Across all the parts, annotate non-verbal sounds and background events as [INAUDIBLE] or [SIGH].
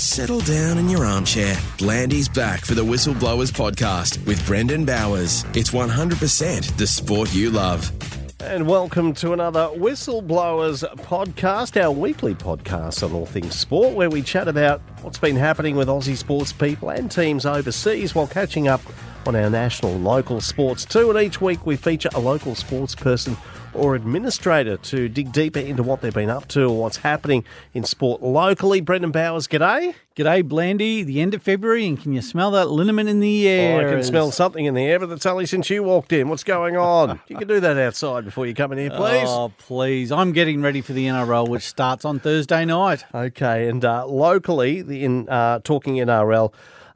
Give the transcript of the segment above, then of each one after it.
Settle down in your armchair. Blandy's back for the Whistleblowers podcast with Brendan Bowers. It's 100% the sport you love. And welcome to another Whistleblowers podcast, our weekly podcast on all things sport, where we chat about what's been happening with Aussie sports people and teams overseas while catching up on our national local sports too. And each week we feature a local sports person or administrator to dig deeper into what they've been up to or what's happening in sport locally. Brendan Bowers, g'day. G'day, Blandy. The end of February, and can you smell that liniment in the air? Oh, I can smell something in the air, but that's only since you walked in. What's going on? [LAUGHS] you can do that outside before you come in here, please. Oh, please. I'm getting ready for the NRL, which starts on Thursday night. Okay, and uh, locally, the in uh, talking NRL.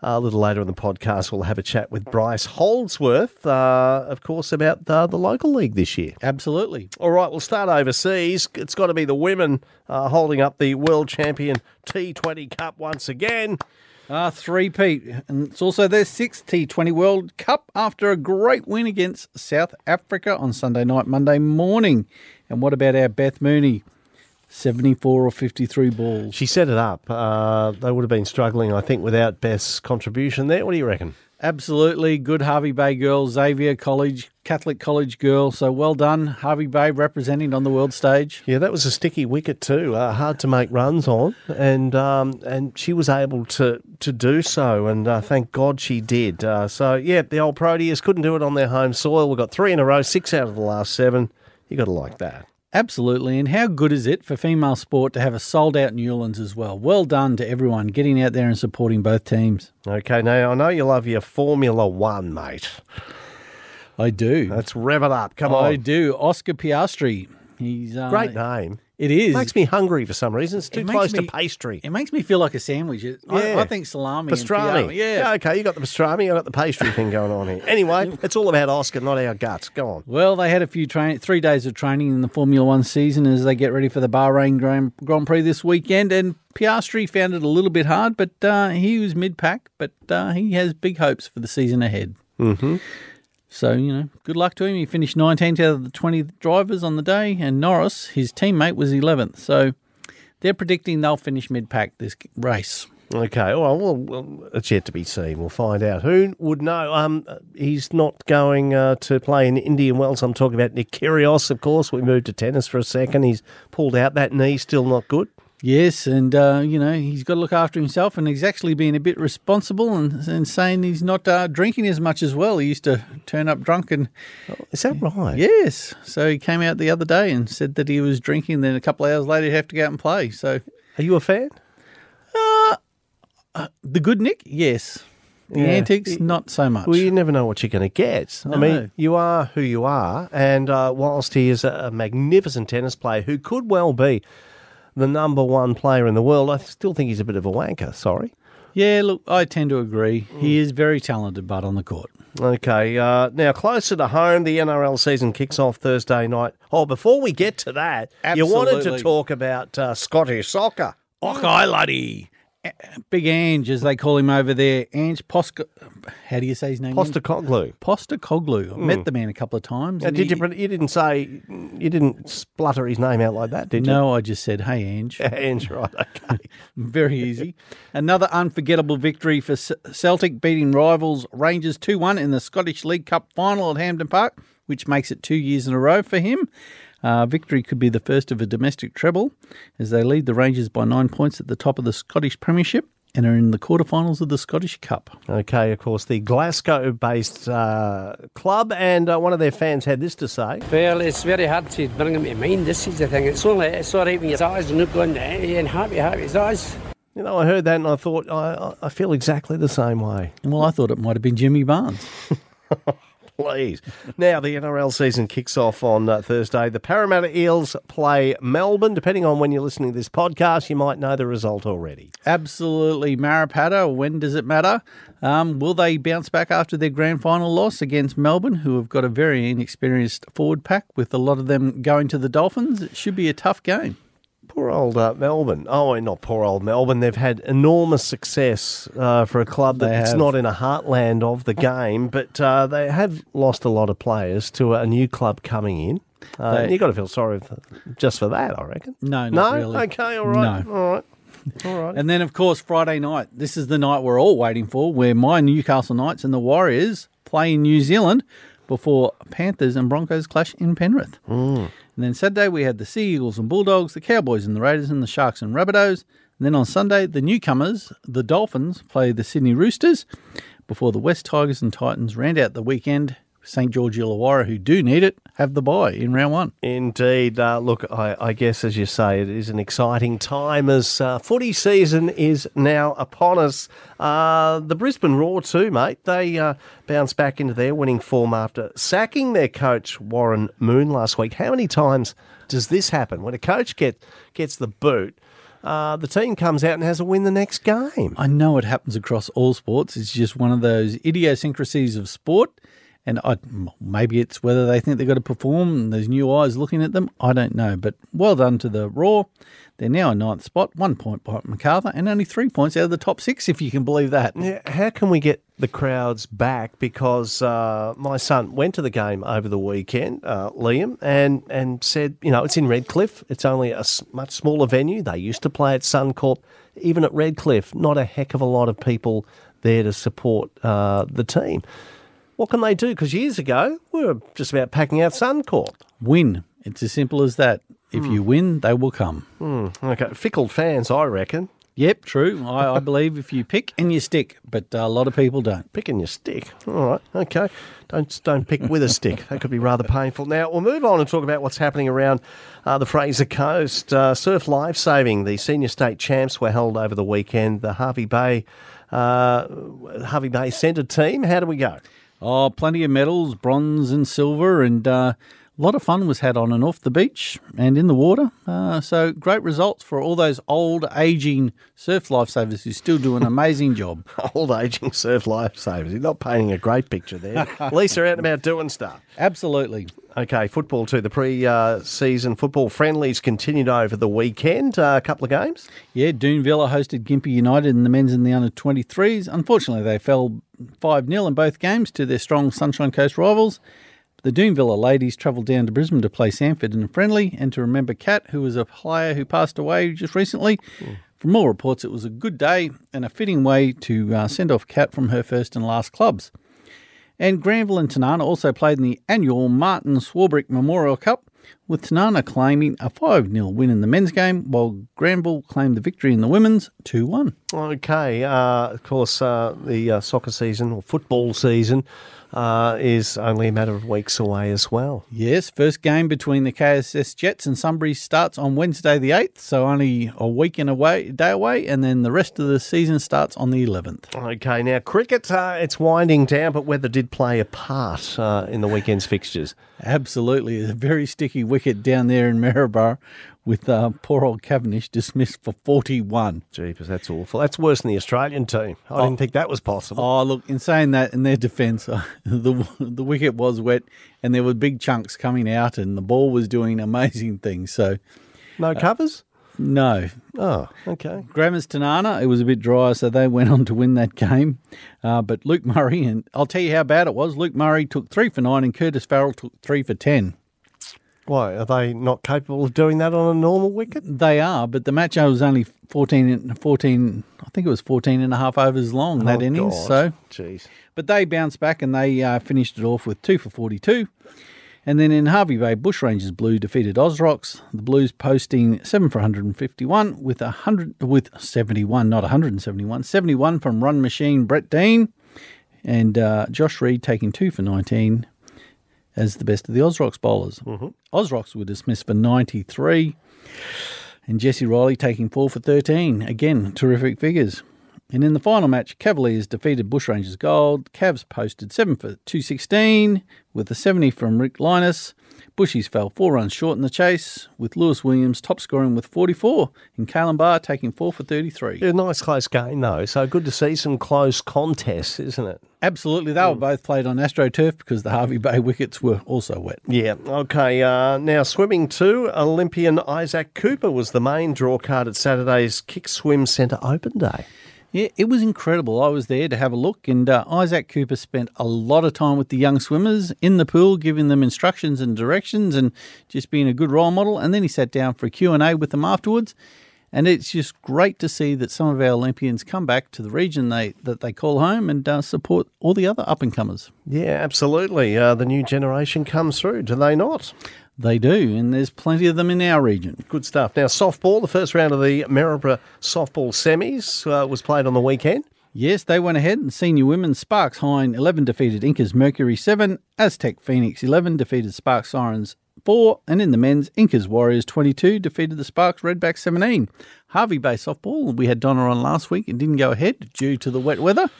A little later in the podcast, we'll have a chat with Bryce Holdsworth, uh, of course, about uh, the local league this year. Absolutely. All right, we'll start overseas. It's got to be the women uh, holding up the world champion T20 Cup once again. Uh, three Pete, and it's also their sixth T20 World Cup after a great win against South Africa on Sunday night, Monday morning. And what about our Beth Mooney? 74 or 53 balls. She set it up. Uh, they would have been struggling, I think, without Beth's contribution there. What do you reckon? Absolutely. Good Hervey Bay girl, Xavier College, Catholic College girl. So well done, Hervey Bay representing on the world stage. Yeah, that was a sticky wicket too. Uh, hard to make runs on, and um, and she was able to to do so, and uh, thank God she did. Uh, so yeah, the old Proteas couldn't do it on their home soil. We got three in a row, six out of the last seven. You got to like that. Absolutely. And how good is it for female sport to have a sold out Newlands as well? Well done to everyone getting out there and supporting both teams. Okay, now I know you love your Formula One, mate. I do. Let's rev it up. Come I on. I do. Oscar Piastri. He's uh, Great name. It is. It Makes me hungry for some reason. It's too It close me- to pastry. It makes me feel like a sandwich. It- I, Yeah. I think salami. and Pastrami. Piastri- Yeah. okay, you got the pastrami, I got the pastry thing going on here. Anyway, [LAUGHS] it's all about Oscar, not our guts. Go on. Well, they had a few train, three days of training in the Formula One season as they get ready for the Bahrain Grand, Grand Prix this weekend. And Piastri found it a little bit hard, but uh, he was mid pack. But uh, he has big hopes for the season ahead. Mm-hmm. So you know, good luck to him. He finished 19th out of the 20 drivers on the day, and Norris, his teammate, was 11th. So they're predicting they'll finish mid pack this race. Okay, well, well, well, it's yet to be seen. We'll find out. Who would know? Um, he's not going uh, to play in Indian Wells. I'm talking about Nick Kyrgios, of course. We moved to tennis for a second. He's pulled out. That knee still not good. Yes, and uh, you know he's got to look after himself, and he's actually been a bit responsible and, and saying he's not uh, drinking as much as well. He used to turn up drunk, and Is that right? yes, so he came out the other day and said that he was drinking. Then a couple of hours later, he'd have to go out and play. So Are you a fan? the good Nick, yes. The Yeah. antics, not so much. Well, you never know what you're going to get. I mean, you are who you are, and uh, whilst he is a magnificent tennis player who could well be the number one player in the world, I still think he's a bit of a wanker. Sorry. yeah, look, I tend to agree. Mm. He is very talented, but on the court. Okay, uh, now closer to home, the NRL season kicks off Thursday night. Oh, before we get to that, you wanted to talk about uh, Scottish soccer. Okay, laddie. Big Ange, as they call him over there. Ange Posca. How do you say his name? Postecoglou. Postecoglou. I met hmm. the man a couple of times. Now, did he- you? You didn't say you didn't splutter his name out like that, did you? No, I just said, hey, Ange. [LAUGHS] Ange, right? Okay. [LAUGHS] Very easy. Another unforgettable victory for Celtic, beating rivals Rangers 2 1 in the Scottish League Cup final at Hampden Park, which makes it two years in a row for him. Uh, victory could be the first of a domestic treble as they lead the Rangers by nine points at the top of the Scottish Premiership and are in the quarterfinals of the Scottish Cup. Okay, of course, the Glasgow-based uh, club, and uh, one of their fans had this to say. Well, it's very hard to bring them to mind. This is the thing. It's only it's all right when your eyes are not going and happy, happy as eyes. You know, I heard that and I thought I, I I feel exactly the same way. Well, I thought it might have been Jimmy Barnes. [LAUGHS] Please. now, the NRL season kicks off on uh, Thursday. The Parramatta Eels play Melbourne. Depending on when you're listening to this podcast, you might know the result already. Absolutely. Marapata, when does it matter? Um, will they bounce back after their grand final loss against Melbourne, who have got a very inexperienced forward pack with a lot of them going to the Dolphins? It should be a tough game. Poor old uh, Melbourne. Oh, not poor old Melbourne. They've had enormous success uh, for a club that's not in a heartland of the game, but uh, they have lost a lot of players to a new club coming in. Uh, They- you've got to feel sorry for, just for that, I reckon. No, no? really. Okay, all right. No. All right. All right. And then, of course, Friday night. This is the night we're all waiting for, where my Newcastle Knights and the Warriors play in New Zealand before Panthers and Broncos clash in Penrith. And then Saturday we had the Sea Eagles and Bulldogs, the Cowboys and the Raiders, and the Sharks and Rabbitohs. And then on Sunday, the newcomers, the Dolphins, play the Sydney Roosters before the West Tigers and Titans round out the weekend. St George Illawarra, who do need it, have the bye in round one. Indeed. Uh, look, I, I guess, as you say, it is an exciting time as uh, footy season is now upon us. Uh, the Brisbane Roar, too, mate. They uh, bounced back into their winning form after sacking their coach, Warren Moore, last week. How many times does this happen? When a coach get, gets the boot, uh, the team comes out and has a win the next game. I know it happens across all sports. It's just one of those idiosyncrasies of sport. And I, maybe it's whether they think they've got to perform and there's new eyes looking at them. I don't know. But well done to the Roar. They're now in ninth spot, one point by MacArthur, and only three points out of the top six, if you can believe that. Yeah, how can we get the crowds back? Because uh, my son went to the game over the weekend, uh, Liam, and, and said, you know, it's in Redcliffe. It's only a much smaller venue. They used to play at Suncorp. Even at Redcliffe, not a heck of a lot of people there to support uh, the team. What can they do? Because years ago, we were just about packing out Suncorp. Win. It's as simple as that. If you win, they will come. Okay, fickle fans, I reckon. Yep, true. I, I believe if you pick and you stick, but a lot of people don't. Pick and you stick. All right, okay. Don't don't pick with a stick. That could be rather painful. Now we'll move on and talk about what's happening around uh, the Fraser Coast. Uh, surf life saving. The senior state champs were held over the weekend. The Hervey Bay uh, Hervey Bay Centre team. How do we go? Oh, plenty of medals, bronze and silver, and uh, a lot of fun was had on and off the beach and in the water. Uh, so great results for all those old, aging surf lifesavers who still do an amazing job. [LAUGHS] Old aging surf lifesavers. You're not painting a great picture there. [LAUGHS] Lisa out and about doing stuff. Absolutely. Okay, football too. The pre-season football friendlies continued over the weekend. Uh, a couple of games. Yeah, Doon Villa hosted Gympie United in the men's and the under 23s. Unfortunately, they fell 5 0 in both games to their strong Sunshine Coast rivals. The Doon Villa ladies travelled down to Brisbane to play Sanford in a friendly and to remember Kat, who was a player who passed away just recently. From all reports, it was a good day and a fitting way to uh, send off Kat from her first and last clubs. And Granville and Tinana also played in the annual Martin Swarbrick Memorial Cup, with Tinana claiming a 5 0 win in the men's game, while Granville claimed the victory in the women's 2 1. Okay, uh, of course, uh, the uh, soccer season or football season uh, is only a matter of weeks away as well. Yes, first game between the KSS Jets and Sunbury starts on Wednesday the 8th, so only a week and a day away, and then the rest of the season starts on the 11th. Okay, now cricket, uh, it's winding down, but weather did play a part uh, in the weekend's fixtures. Absolutely, a very sticky wicket down there in Maryborough with uh, poor old Cavendish dismissed for 41. Jeepers, that's awful. That's worse than the Australian team. I didn't think that was possible. Oh, look, in saying that, in their defence, [LAUGHS] the, the wicket was wet and there were big chunks coming out and the ball was doing amazing things. So, No covers? no. Oh, okay. Grammars Tinana, it was a bit dry, so they went on to win that game. Uh, but Luke Murray, and I'll tell you how bad it was. Luke Murray took three for nine, and Curtis Farrell took three for ten. Why, are they not capable of doing that on a normal wicket? They are, but the match was only 14, 14 I think it was 14 and a half overs long, that Oh, innings. God. So, Jeez. But they bounced back and they uh, finished it off with two for 42. And then in Hervey Bay, Bushrangers Blue defeated Osrocks. The Blues posting seven for 151 with a hundred with 71, not 171, 71 from Run Machine Brett Dean, and uh, Josh Reed taking two for 19 as the best of the Osrocks bowlers. Mm-hmm. Osrocks were dismissed for 93, and Jesse Riley taking four for 13. Again, terrific figures. And in the final match, Cavaliers defeated Bushrangers Gold. Cavs posted 7 for 216 with a 70 from Rick Linus. Bushies fell four runs short in the chase, with Lewis Williams top scoring with 44 and Kalen Barr taking 4 for 33. Yeah, nice close game, though. So good to see some close contests, isn't it? Absolutely, they were both played on AstroTurf because the Hervey Bay wickets were also wet. Yeah. Okay. Uh, now, swimming too. Olympian Isaac Cooper was the main draw card at Saturday's Kick Swim Centre Open Day. Yeah, it was incredible. I was there to have a look, and uh, Isaac Cooper spent a lot of time with the young swimmers in the pool, giving them instructions and directions, and just being a good role model. And then he sat down for a Q and A with them afterwards. And it's just great to see that some of our Olympians come back to the region they that they call home and uh, support all the other up and comers. Yeah, absolutely. Uh, the new generation comes through, do they not? They do, and there's plenty of them in our region. Good stuff. Now, softball, the first round of the Maryborough softball semis uh, was played on the weekend. Yes, they went ahead and senior women Sparks Hine 11 defeated Incas Mercury 7, Aztec Phoenix 11 defeated Sparks Sirens 4, and in the men's, Incas Warriors 22 defeated the Sparks Redback 17. Hervey Bay softball, we had Donna on last week and didn't go ahead due to the wet weather.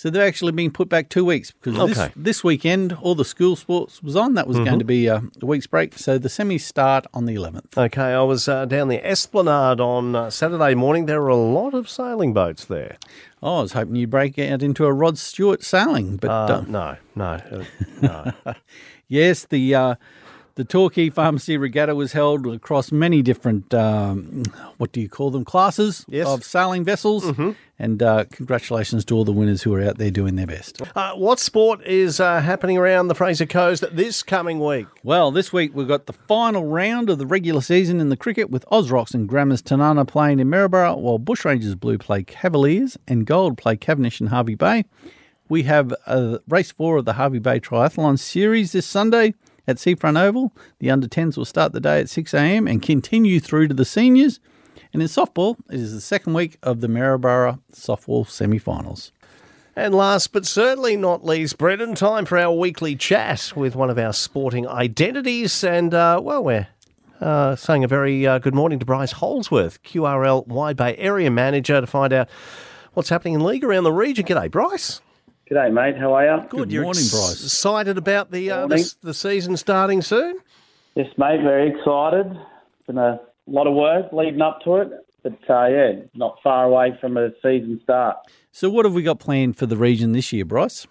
So they're actually being put back two weeks because Okay. this, this weekend all the school sports was on. That was going to be a, a week's break. So the semis start on the 11th. Okay, I was uh, down the Esplanade on uh, Saturday morning. There were a lot of sailing boats there. Oh, I was hoping you'd break out into a Rod Stewart sailing, but Uh, uh, no, no, uh, [LAUGHS] no. Yes, the uh, the Torquay Pharmacy Regatta was held across many different um, what do you call them classes Yes. of sailing vessels, and uh, congratulations to all the winners who are out there doing their best. uh, what sport is uh, happening around the Fraser Coast this coming week? Well, this week we've got the final round of the regular season in the cricket with Osrocks and Grammars Tinana playing in Maryborough, while Bushrangers Blue play Cavaliers and Gold play Cavendish and Hervey Bay. We have uh, race four of the Hervey Bay Triathlon Series this Sunday at Seafront Oval. The under 10s will start the day at 6am and continue through to the seniors. And in softball, it is the second week of the Maryborough softball semi finals. And last but certainly not least, Brendan, time for our weekly chat with one of our sporting identities. And, uh, well, we're uh, saying a very uh, good morning to Bryce Holdsworth, QRL Wide Bay Area Manager, to find out what's happening in league around the region. G'day, Bryce. G'day, mate. How are you? Good You're morning, Bryce. Excited about the, uh, the the season starting soon? Yes, mate. Very excited. Been a lot of work leading up to it, but uh, yeah, not far away from a season start. So, what have we got planned for the region this year, Bryce?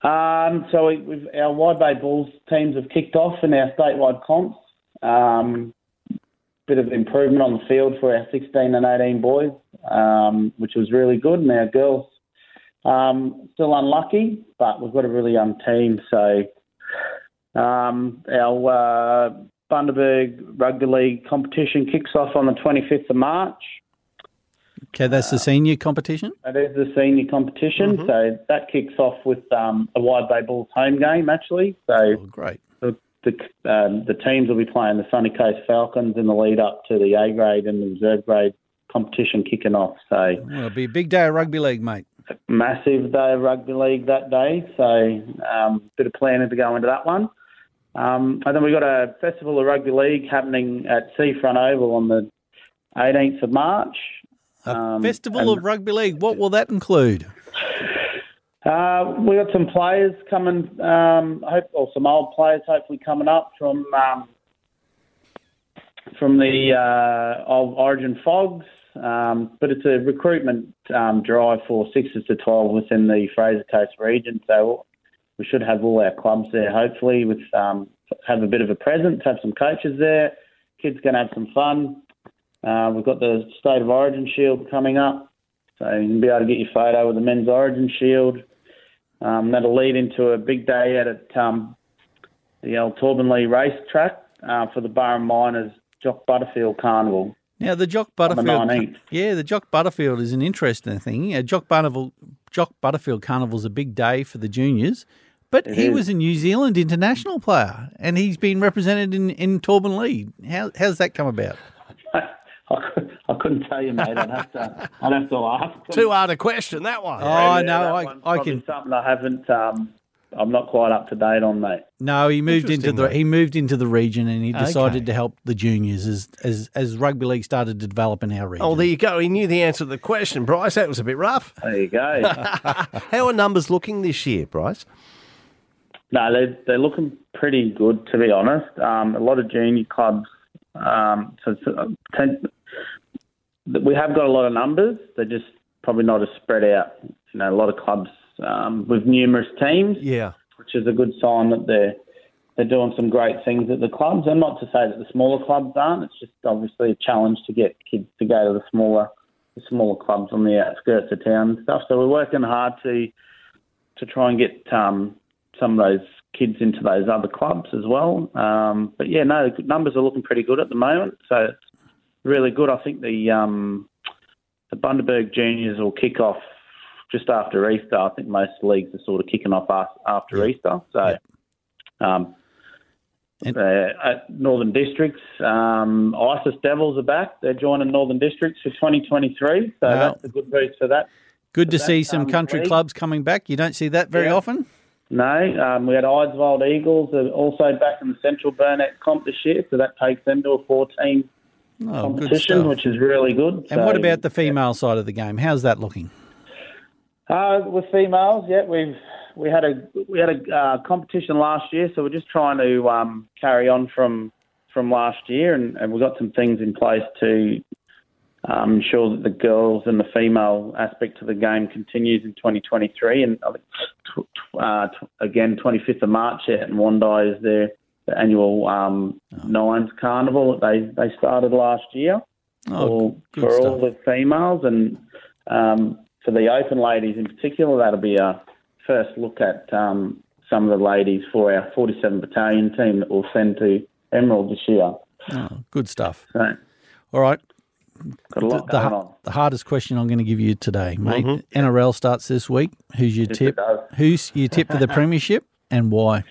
Um, so we, we've, our Wide Bay Bulls teams have kicked off in our statewide comps. Um, bit of improvement on the field for our 16 and 18 boys, um, which was really good. And our girls um, still unlucky, but we've got a really young team. So um, our uh, Bundaberg Rugby League competition kicks off on the 25th of March. Okay, that's the senior competition. It is the senior competition, so that kicks off with um, a Wide Bay Bulls home game actually. So Oh, great. the the, um, the teams will be playing the Sunny Coast Falcons in the lead up to the A grade and the reserve grade competition kicking off. So Well, it'll be a big day of rugby league, mate. Massive day of rugby league that day. So um, bit of planning to go into that one. Um, and then we've got a festival of rugby league happening at Seafront Oval on the 18th of March. A Um, festival of rugby league. What will that include? Uh, we got some players coming, um, hope, or some old players hopefully coming up from um, from the uh, old Origin Fogs. Um, but it's a recruitment um, drive for sixes to twelve within the Fraser Coast region. So we should have all our clubs there. Hopefully, with um, have a bit of a presence, have some coaches there. Kids going to have some fun. Uh, we've got the State of Origin Shield coming up, so you can be able to get your photo with the Men's Origin Shield. Um, that'll lead into a big day out at um, the old Torbanlea racetrack uh, for the Burrum Miners Jock Butterfield Carnival. Now, the Jock the Butterfield. 19th. yeah, the Jock Butterfield is an interesting thing. Uh, Jock Butterfield, Jock Butterfield Carnival's a big day for the juniors, but he is. was a New Zealand international player, and he's been represented in in Torbanlea. How how's that come about? [LAUGHS] I, I couldn't tell you, mate. I'd have to. I'd have to ask. Too hard a question, that one. Oh, I Yeah, know. I, one's I probably can. something I haven't. Um, I'm not quite up to date on, mate. No, he moved into the though. he moved into the region, and he decided Okay. to help the juniors as as as rugby league started to develop in our region. Oh, there you go. He knew the answer to the question, Bryce. That was a bit rough. There you go. [LAUGHS] How are numbers looking this year, Bryce? No, they're, they're looking pretty good, to be honest. Um, a lot of junior clubs. Um, so, so ten, we have got a lot of numbers. They're just probably not as spread out. You know, a lot of clubs um, with numerous teams, Yeah. which is a good sign that they're they're doing some great things at the clubs. And not to say that the smaller clubs aren't. It's just obviously a challenge to get kids to go to the smaller the smaller clubs on the outskirts of town and stuff. So we're working hard to to try and get um, some of those kids into those other clubs as well. Um, but yeah, no, the numbers are looking pretty good at the moment. So it's really good. I think the um, the Bundaberg Juniors will kick off just after Easter. I think most leagues are sort of kicking off af- after Easter. So, um, And- uh, at Northern Districts, um, ISIS Devils are back. They're joining Northern Districts for 2023. So Wow. that's a good boost for that. Good to But see some um, country league. clubs coming back. You don't see that very Yeah. often. No, um, we had Eidsvold Eagles are also back in the Central Burnett comp this year, so that takes them to a 14 Oh, competition, which is really good. And So, what about the female side of the game? How's that looking? Uh, with females, yeah, we've we had a we had a uh, competition last year, so we're just trying to um, carry on from from last year, and, and we've got some things in place to um, ensure that the girls and the female aspect of the game continues in 2023. And I think tw- tw- uh, tw- again, 25th of March in Wondai is their, their annual um, Nines Carnival that they they started last year Oh, for, for all the females and um, for the open ladies in particular. That'll be a first look at um, some of the ladies for our 47 battalion team that we'll send to Emerald this year. Oh, good stuff. So, All right. got a lot the, going ha- on. the hardest question I'm going to give you today, mate. NRL starts this week. Who's your Yes, tip? Who's your tip for the [LAUGHS] premiership and why?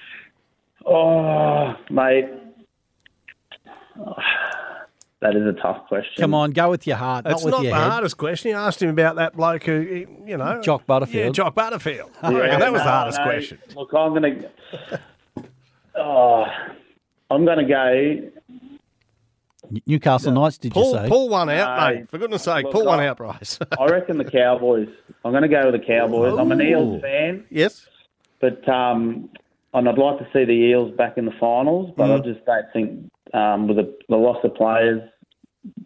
Oh, mate. That is a tough question. Come on, go with your heart, That's not with not the head. hardest question. You asked him about that bloke who, you know, Jock Butterfield. Yeah, Jock Butterfield. I [LAUGHS] Yeah, reckon that was the hardest no. question. Look, I'm going to. Oh, I'm going to go. Newcastle Knights, did you say? pull one out, No. mate. For goodness sake, Look, pull one I- out, Bryce. [LAUGHS] I reckon the Cowboys. I'm going to go with the Cowboys. I'm an Eels fan. yes. But um, and I'd like to see the Eels back in the finals, but I just don't think um, with the, the loss of players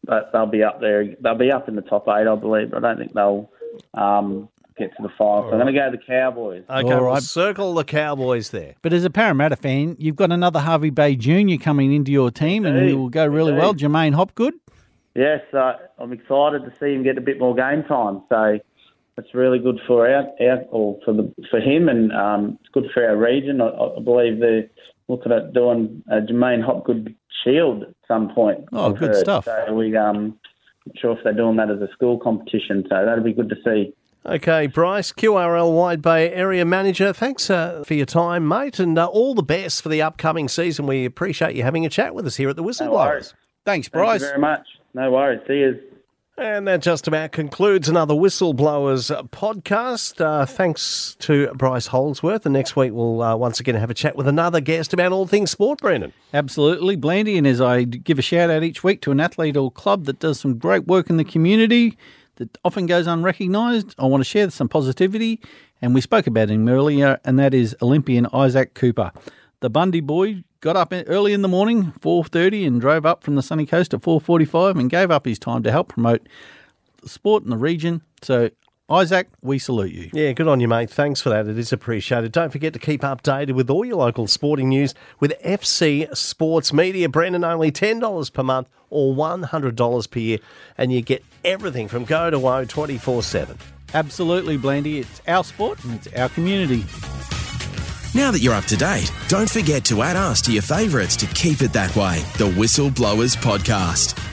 that they'll be up there. They'll be up in the top eight, I believe. But I don't think they'll um, get to the finals. So I'm going to go to the Cowboys. Okay, All we'll circle the Cowboys there. But as a Parramatta fan, you've got another Hervey Bay Jr. coming into your team, and he will go really We well. Jermaine Hopgood. Yes, uh, I'm excited to see him get a bit more game time. So it's really good for our, our or for the for him, and um, it's good for our region. I, I believe they're looking at doing a Jermaine Hopgood Shield at some point. Oh, I've good heard. stuff. So we um, not sure if they're doing that as a school competition. So that'll be good to see. Okay, Bryce, QRL Wide Bay Area Manager, thanks uh, for your time, mate, and uh, all the best for the upcoming season. We appreciate you having a chat with us here at the Whistleblowers. worries. Thanks, Thank Bryce. you very much. No worries. See you. And that just about concludes another Whistleblowers podcast. Uh, thanks to Bryce Holdsworth. And next week we'll uh, once again have a chat with another guest about all things sport, Brendan. Absolutely, Blandy. And as I give a shout out each week to an athlete or club that does some great work in the community that often goes unrecognised, I want to share some positivity. And we spoke about him earlier, and that is Olympian Isaac Cooper. The Bundy boy got up early in the morning, 4.30, and drove up from the sunny coast at 4.45 and gave up his time to help promote the sport in the region. So, Isaac, we salute you. Yeah, good on you, mate. Thanks for that. It is appreciated. Don't forget to keep updated with all your local sporting news with FC Sports Media. Brendan, only $10 per month or $100 per year, and you get everything from go to woe 24 7. Absolutely, Blandy. It's our sport and it's our community. Now that you're up to date, don't forget to add us to your favourites to keep it that way. The Whistleblowers Podcast.